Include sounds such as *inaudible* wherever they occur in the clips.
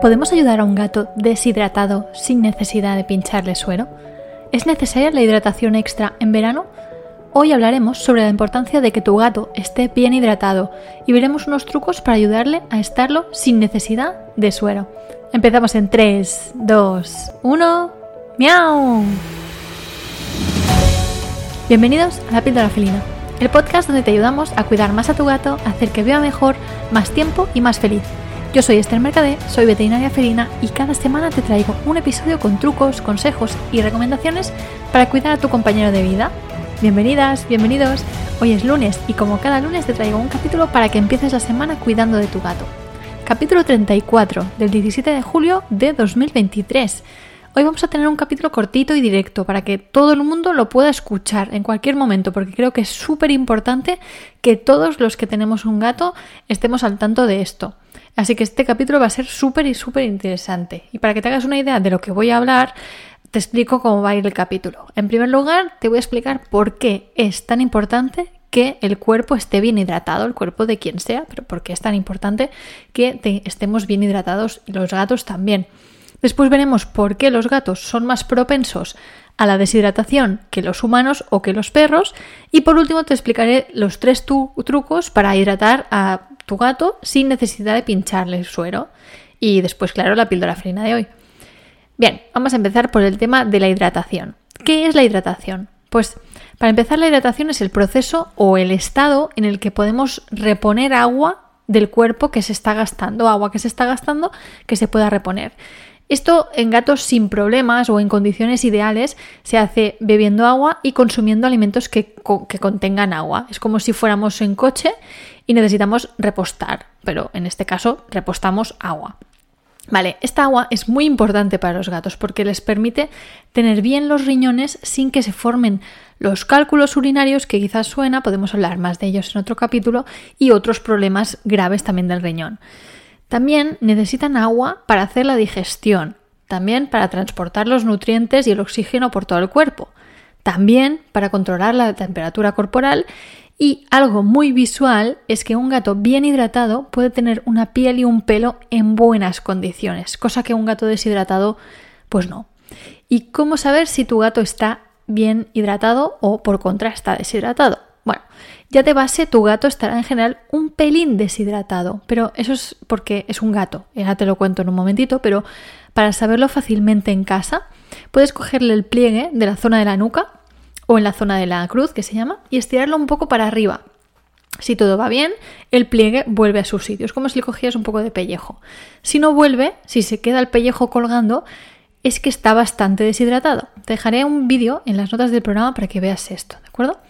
¿Podemos ayudar a un gato deshidratado sin necesidad de pincharle suero? ¿Es necesaria la hidratación extra en verano? Hoy hablaremos sobre la importancia de que tu gato esté bien hidratado y veremos unos trucos para ayudarle a estarlo sin necesidad de suero. Empezamos en 3, 2, 1. ¡Miau! Bienvenidos a La Píldora Felina, el podcast donde te ayudamos a cuidar más a tu gato, a hacer que viva mejor, más tiempo y más feliz. Yo soy Esther Mercadé, soy veterinaria felina y cada semana te traigo un episodio con trucos, consejos y recomendaciones para cuidar a tu compañero de vida. Bienvenidas, bienvenidos. Hoy es lunes y como cada lunes te traigo un capítulo para que empieces la semana cuidando de tu gato. Capítulo 34 del 17 de julio de 2023. Hoy vamos a tener un capítulo cortito y directo para que todo el mundo lo pueda escuchar en cualquier momento, porque creo que es súper importante que todos los que tenemos un gato estemos al tanto de esto. Así que este capítulo va a ser súper y súper interesante. Y para que te hagas una idea de lo que voy a hablar, te explico cómo va a ir el capítulo. En primer lugar, te voy a explicar por qué es tan importante que el cuerpo esté bien hidratado, el cuerpo de quien sea, pero por qué es tan importante que estemos bien hidratados y los gatos también. Después veremos por qué los gatos son más propensos a la deshidratación que los humanos o que los perros. Y por último te explicaré los tres trucos para hidratar a tu gato sin necesidad de pincharle el suero. Y después, claro, la píldora felina de hoy. Bien, vamos a empezar por el tema de la hidratación. ¿Qué es la hidratación? Pues para empezar, la hidratación es el proceso o el estado en el que podemos reponer agua del cuerpo que se está gastando, agua que se está gastando que se pueda reponer. Esto en gatos sin problemas o en condiciones ideales se hace bebiendo agua y consumiendo alimentos que, contengan agua. Es como si fuéramos en coche y necesitamos repostar, pero en este caso repostamos agua. Vale, esta agua es muy importante para los gatos porque les permite tener bien los riñones sin que se formen los cálculos urinarios que quizás suena, podemos hablar más de ellos en otro capítulo, y otros problemas graves también del riñón. También necesitan agua para hacer la digestión, también para transportar los nutrientes y el oxígeno por todo el cuerpo, también para controlar la temperatura corporal y algo muy visual es que un gato bien hidratado puede tener una piel y un pelo en buenas condiciones, cosa que un gato deshidratado pues no. ¿Y cómo saber si tu gato está bien hidratado o por contra está deshidratado? Bueno, ya de base tu gato estará en general un pelín deshidratado, pero eso es porque es un gato. Ya te lo cuento en un momentito, pero para saberlo fácilmente en casa, puedes cogerle el pliegue de la zona de la nuca o en la zona de la cruz, que se llama, y estirarlo un poco para arriba. Si todo va bien, el pliegue vuelve a su sitio. Es como si le cogieras un poco de pellejo. Si no vuelve, si se queda el pellejo colgando, es que está bastante deshidratado. Te dejaré un vídeo en las notas del programa para que veas esto, ¿de acuerdo?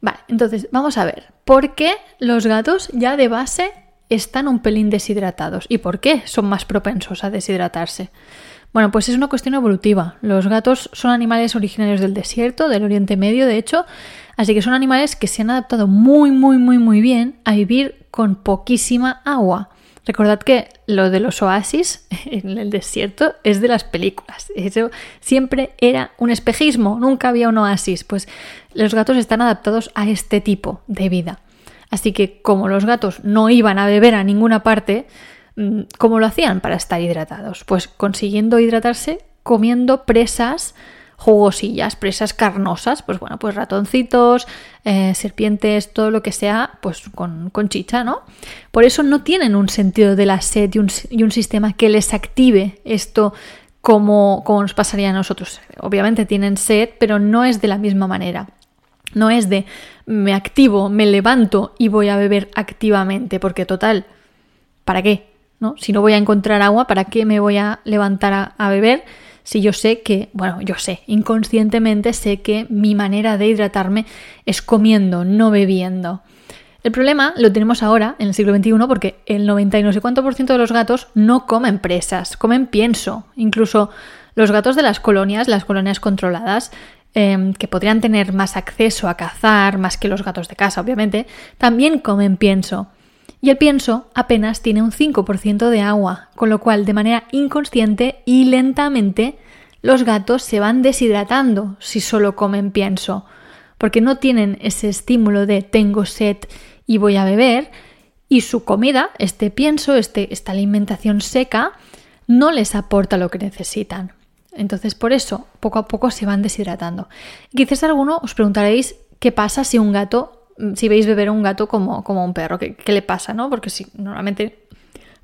Vale, entonces vamos a ver. ¿Por qué los gatos ya de base están un pelín deshidratados? ¿Y por qué son más propensos a deshidratarse? Bueno, pues es una cuestión evolutiva. Los gatos son animales originarios del desierto, del Oriente Medio, de hecho, así que son animales que se han adaptado muy, muy, muy, muy bien a vivir con poquísima agua. Recordad que lo de los oasis *laughs* en el desierto es de las películas. Eso siempre era un espejismo, nunca había un oasis. Pues los gatos están adaptados a este tipo de vida. Así que como los gatos no iban a beber a ninguna parte, Mm, ¿Cómo lo hacían para estar hidratados? Pues consiguiendo hidratarse comiendo presas jugosillas, presas carnosas, pues bueno, pues ratoncitos, eh, serpientes, todo lo que sea, pues con, chicha, ¿no? Por eso no tienen un sentido de la sed y un, y un sistema que les active esto como, como nos pasaría a nosotros. Obviamente tienen sed, pero no es de la misma manera. No es de me activo, me levanto y voy a beber activamente, porque total, ¿para qué? Si no voy a encontrar agua, ¿para qué me voy a levantar a, beber? Si yo sé que, bueno, yo sé, inconscientemente sé que mi manera de hidratarme es comiendo, no bebiendo. El problema lo tenemos ahora, en el siglo XXI, porque el 90 y no sé cuánto por ciento de los gatos no comen presas, comen pienso. Incluso los gatos de las colonias, las colonias controladas, em, que podrían tener más acceso a cazar, más que los gatos de casa, obviamente, también comen pienso. Y el pienso apenas tiene un 5% de agua, con lo cual de manera inconsciente y lentamente los gatos se van deshidratando si solo comen pienso, porque no tienen ese estímulo de tengo sed y voy a beber, y su comida, este pienso, este, esta alimentación seca, no les aporta lo que necesitan. Entonces, por eso, poco a poco se van deshidratando. quizás alguno os preguntaréis qué pasa si un gato, si veis beber a un gato como, como un perro, ¿qué, le pasa, no? Porque si normalmente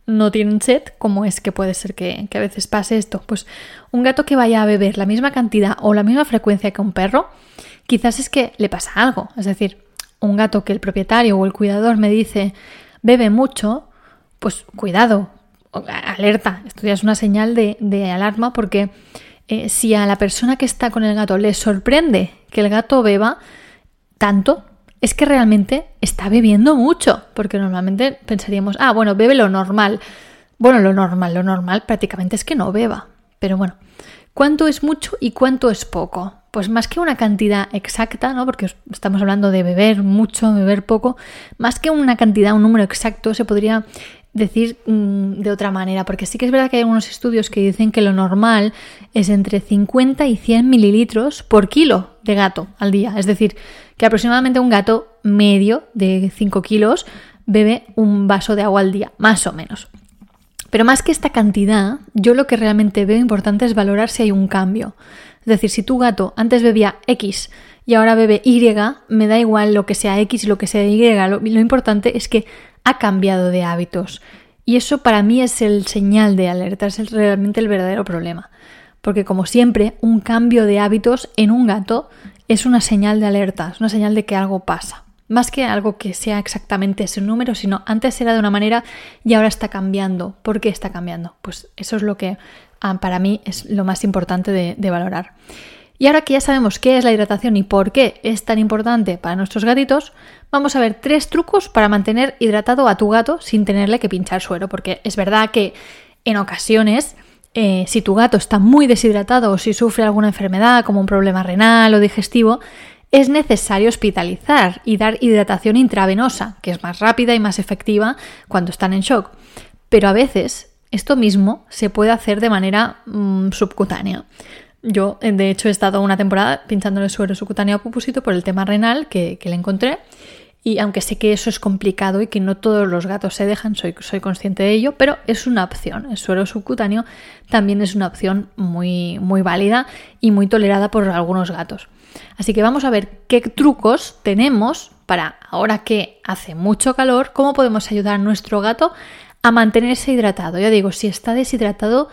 no tienen sed, ¿cómo es que puede ser que, a veces pase esto? Pues un gato que vaya a beber la misma cantidad o la misma frecuencia que un perro, quizás es que le pasa algo. Es decir, un gato que el propietario o el cuidador me dice bebe mucho, pues cuidado, alerta, esto ya es una señal de, alarma porque eh, si a la persona que está con el gato le sorprende que el gato beba tanto, es que realmente está bebiendo mucho, porque normalmente pensaríamos, ah, bueno, bebe lo normal. Bueno, lo normal, lo normal prácticamente es que no beba. Pero bueno, ¿cuánto es mucho y cuánto es poco? Pues más que una cantidad exacta, ¿no? Porque estamos hablando de beber mucho, beber poco, más que una cantidad, un número exacto, se podría decir mm, de otra manera, porque sí que es verdad que hay algunos estudios que dicen que lo normal es entre 50 y 100 mililitros por kilo de gato al día. Es decir, que aproximadamente un gato medio de 5 kilos bebe un vaso de agua al día, más o menos. Pero más que esta cantidad, yo lo que realmente veo importante es valorar si hay un cambio. Es decir, si tu gato antes bebía X y ahora bebe Y, me da igual lo que sea X y lo que sea Y, lo, lo importante es que ha cambiado de hábitos. Y eso para mí es el señal de alerta, es realmente el verdadero problema. Porque como siempre, un cambio de hábitos en un gato es una señal de alerta, es una señal de que algo pasa. Más que algo que sea exactamente ese número, sino antes era de una manera y ahora está cambiando. ¿Por qué está cambiando? Pues eso es lo que ah, para mí es lo más importante de valorar. Y ahora que ya sabemos qué es la hidratación y por qué es tan importante para nuestros gatitos, vamos a ver tres trucos para mantener hidratado a tu gato sin tenerle que pinchar suero, porque es verdad que en ocasiones, eh, si tu gato está muy deshidratado o si sufre alguna enfermedad como un problema renal o digestivo, es necesario hospitalizar y dar hidratación intravenosa, que es más rápida y más efectiva cuando están en shock. Pero a veces esto mismo se puede hacer de manera mm, subcutánea. Yo, eh, de hecho, he estado una temporada pinchándole suero subcutáneo a Pupusito por el tema renal que, le encontré. Y aunque sé que eso es complicado y que no todos los gatos se dejan, soy, soy consciente de ello, pero es una opción. El suero subcutáneo también es una opción muy, muy válida y muy tolerada por algunos gatos. Así que vamos a ver qué trucos tenemos para, ahora que hace mucho calor, cómo podemos ayudar a nuestro gato a mantenerse hidratado. Ya digo, si está deshidratado,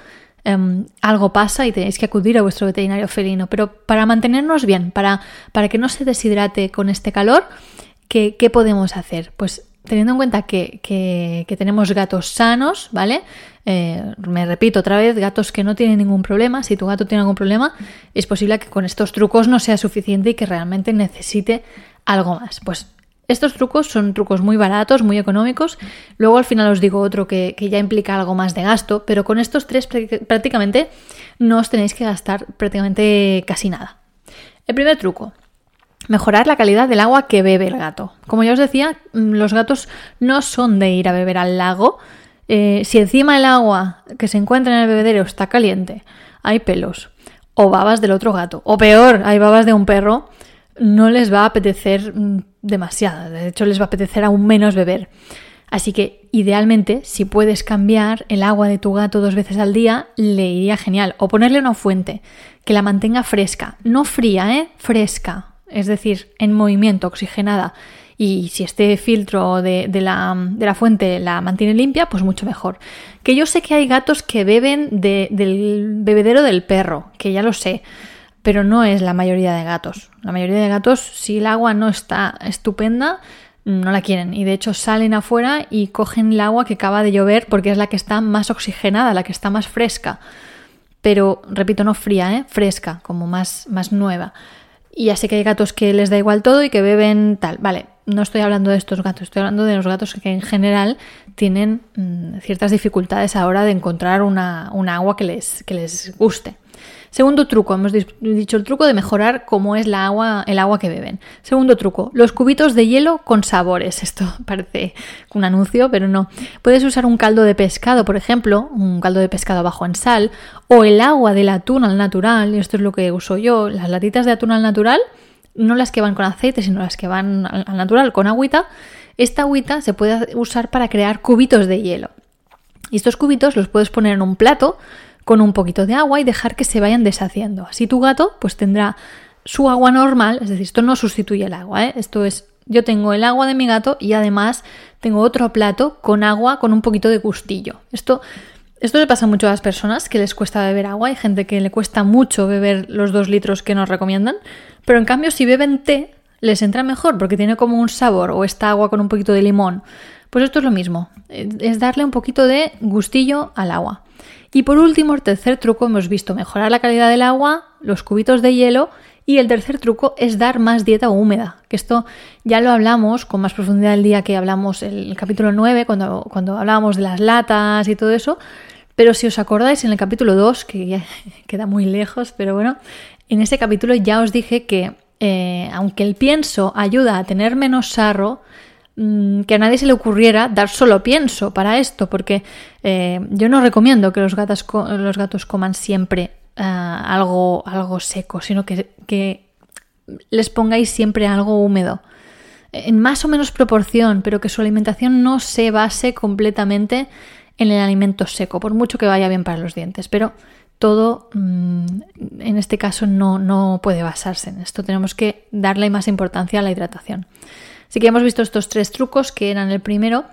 Em, algo pasa y tenéis que acudir a vuestro veterinario felino. Pero para mantenernos bien, para, para que no se deshidrate con este calor, ¿qué, podemos hacer? Pues teniendo en cuenta que, tenemos gatos sanos, ¿vale? Eh, me repito otra vez, gatos que no tienen ningún problema. Si tu gato tiene algún problema, es posible que con estos trucos no sea suficiente y que realmente necesite algo más. Pues estos trucos son trucos muy baratos, muy económicos. Luego al final os digo otro que, ya implica algo más de gasto, pero con estos tres prácticamente no os tenéis que gastar prácticamente casi nada. El primer truco, mejorar la calidad del agua que bebe el gato. Como ya os decía, mm, los gatos no son de ir a beber al lago. Eh, si encima el agua que se encuentra en el bebedero está caliente, hay pelos o babas del otro gato, o peor, hay babas de un perro, no les va a apetecer mm, demasiado, de hecho les va a apetecer aún menos beber. Así que idealmente, si puedes cambiar el agua de tu gato dos veces al día, le iría genial. O ponerle una fuente que la mantenga fresca, no fría, ¿eh? Fresca, es decir, en movimiento, oxigenada. Y si este filtro de, la, de la, fuente la mantiene limpia, pues mucho mejor. Que yo sé que hay gatos que beben del bebedero del perro, que ya lo sé pero no es la mayoría de gatos. La mayoría de gatos, si el agua no está estupenda, no la quieren y de hecho salen afuera y cogen el agua que acaba de llover porque es la que está más oxigenada, la que está más fresca. Pero, repito, no fría, ¿eh? fresca, como más, más nueva. Y ya sé que hay gatos que les da igual todo y que beben tal. Vale, no estoy hablando de estos gatos, estoy hablando de los gatos que en general tienen mm, ciertas dificultades a la hora de encontrar una, agua que les, que les guste. Segundo truco, hemos dicho el truco de mejorar cómo es la agua, el agua que beben. Segundo truco, los cubitos de hielo con sabores. Esto *laughs* parece un anuncio, pero no. Puedes usar un caldo de pescado, por ejemplo, un caldo de pescado bajo en sal, o el agua del atún al natural, y esto es lo que uso yo, las latitas de atún al natural, no las que van con aceite, sino las que van al natural, con agüita. esta agüita se puede usar para crear cubitos de hielo. Y estos cubitos los puedes poner en un plato con un poquito de agua y dejar que se vayan deshaciendo. Así tu gato pues tendrá su agua normal, es decir, esto no sustituye el agua, ¿eh? esto es, yo tengo el agua de mi gato y además tengo otro plato con agua con un poquito de gustillo. Esto, esto le pasa mucho a las personas que les cuesta beber agua, hay gente que le cuesta mucho beber los dos litros que nos recomiendan, pero en cambio si beben té les entra mejor porque tiene como un sabor o esta agua con un poquito de limón. Pues esto es lo mismo, es darle un poquito de gustillo al agua. Y por último, el tercer truco hemos visto mejorar la calidad del agua, los cubitos de hielo y el tercer truco es dar más dieta húmeda, que esto ya lo hablamos con más profundidad el día que hablamos el, capítulo 9, cuando, cuando hablábamos de las latas y todo eso. Pero si os acordáis en el capítulo 2, que ya *laughs* queda muy lejos, pero bueno, en ese capítulo ya os dije que eh, aunque el pienso ayuda a tener menos sarro, mm, que a nadie se le ocurriera dar solo pienso para esto, porque eh, yo no recomiendo que los, gatos, los gatos coman siempre Ah, algo, algo seco, sino que, que les pongáis siempre algo húmedo en más o menos proporción, pero que su alimentación no se base completamente en el alimento seco, por mucho que vaya bien para los dientes. Pero todo mm, en este caso no, no, puede basarse en esto. Tenemos que darle más importancia a la hidratación. Así que hemos visto estos tres trucos, que eran el primero,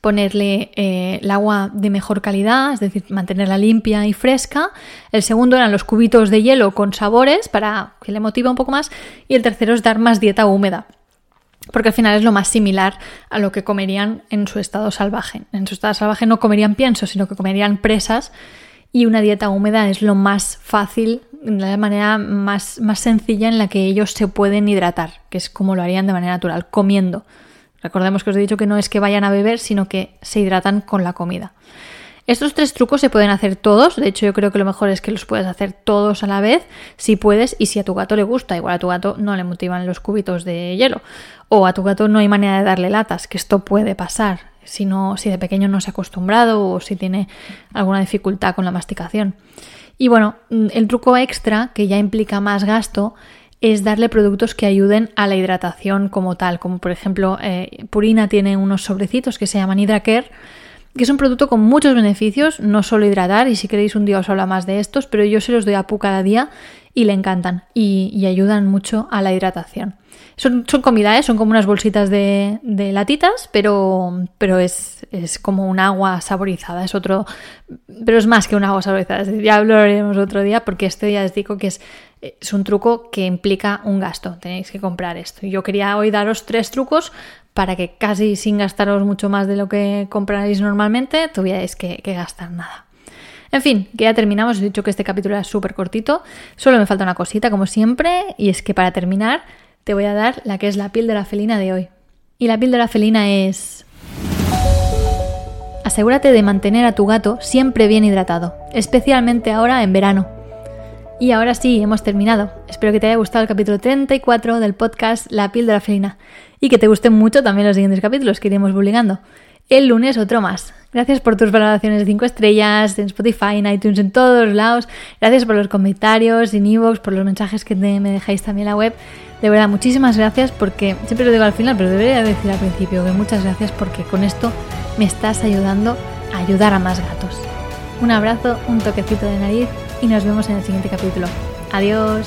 ponerle eh, el agua de mejor calidad, es decir, mantenerla limpia y fresca. El segundo eran los cubitos de hielo con sabores para que le motive un poco más. Y el tercero es dar más dieta húmeda. Porque al final es lo más similar a lo que comerían en su estado salvaje. En su estado salvaje no comerían pienso, sino que comerían presas. Y una dieta húmeda es lo más fácil, la manera más, más sencilla en la que ellos se pueden hidratar, que es como lo harían de manera natural, comiendo. Recordemos que os he dicho que no es que vayan a beber, sino que se hidratan con la comida. Estos tres trucos se pueden hacer todos, de hecho yo creo que lo mejor es que los puedes hacer todos a la vez, si puedes y si a tu gato le gusta, igual a tu gato no le motivan los cubitos de hielo, o a tu gato no hay manera de darle latas, que esto puede pasar, si, si de pequeño no se ha acostumbrado o si tiene alguna dificultad con la masticación. Y bueno, el truco extra, que ya implica más gasto, es darle productos que ayuden a la hidratación como tal, como por ejemplo eh, Purina tiene unos sobrecitos que se llaman HydraCare, que es un producto con muchos beneficios, no solo hidratar, y si queréis un día os habla más de estos, pero yo se los doy a Pu cada día y le encantan y, ayudan mucho a la hidratación. Son, son son como unas bolsitas de, de latitas, pero, pero es, es, como un agua saborizada, es otro, pero es más que un agua saborizada, ya hablaremos otro día porque este día les digo que es es un truco que implica un gasto, tenéis que comprar esto. Yo quería hoy daros tres trucos para que casi sin gastaros mucho más de lo que compraréis normalmente, tuvierais que, gastar nada. En fin, que ya terminamos, he dicho que este capítulo era súper cortito, solo me falta una cosita como siempre, y es que para terminar te voy a dar la que es la piel de la felina de hoy. Y la piel de la felina es... Asegúrate de mantener a tu gato siempre bien hidratado, especialmente ahora en verano. Y ahora sí, hemos terminado. Espero que te haya gustado el capítulo 34 del podcast La piel de la felina y que te gusten mucho también los siguientes capítulos que iremos publicando. El lunes otro más. Gracias por tus valoraciones de 5 estrellas en Spotify, en iTunes, en todos lados. Gracias por los comentarios en iVoox, por los mensajes que me dejáis también en la web. De verdad, muchísimas gracias porque siempre lo digo al final, pero debería decir al principio que muchas gracias porque con esto me estás ayudando a ayudar a más gatos. Un abrazo, un toquecito de nariz y nos vemos en el siguiente capítulo. Adiós.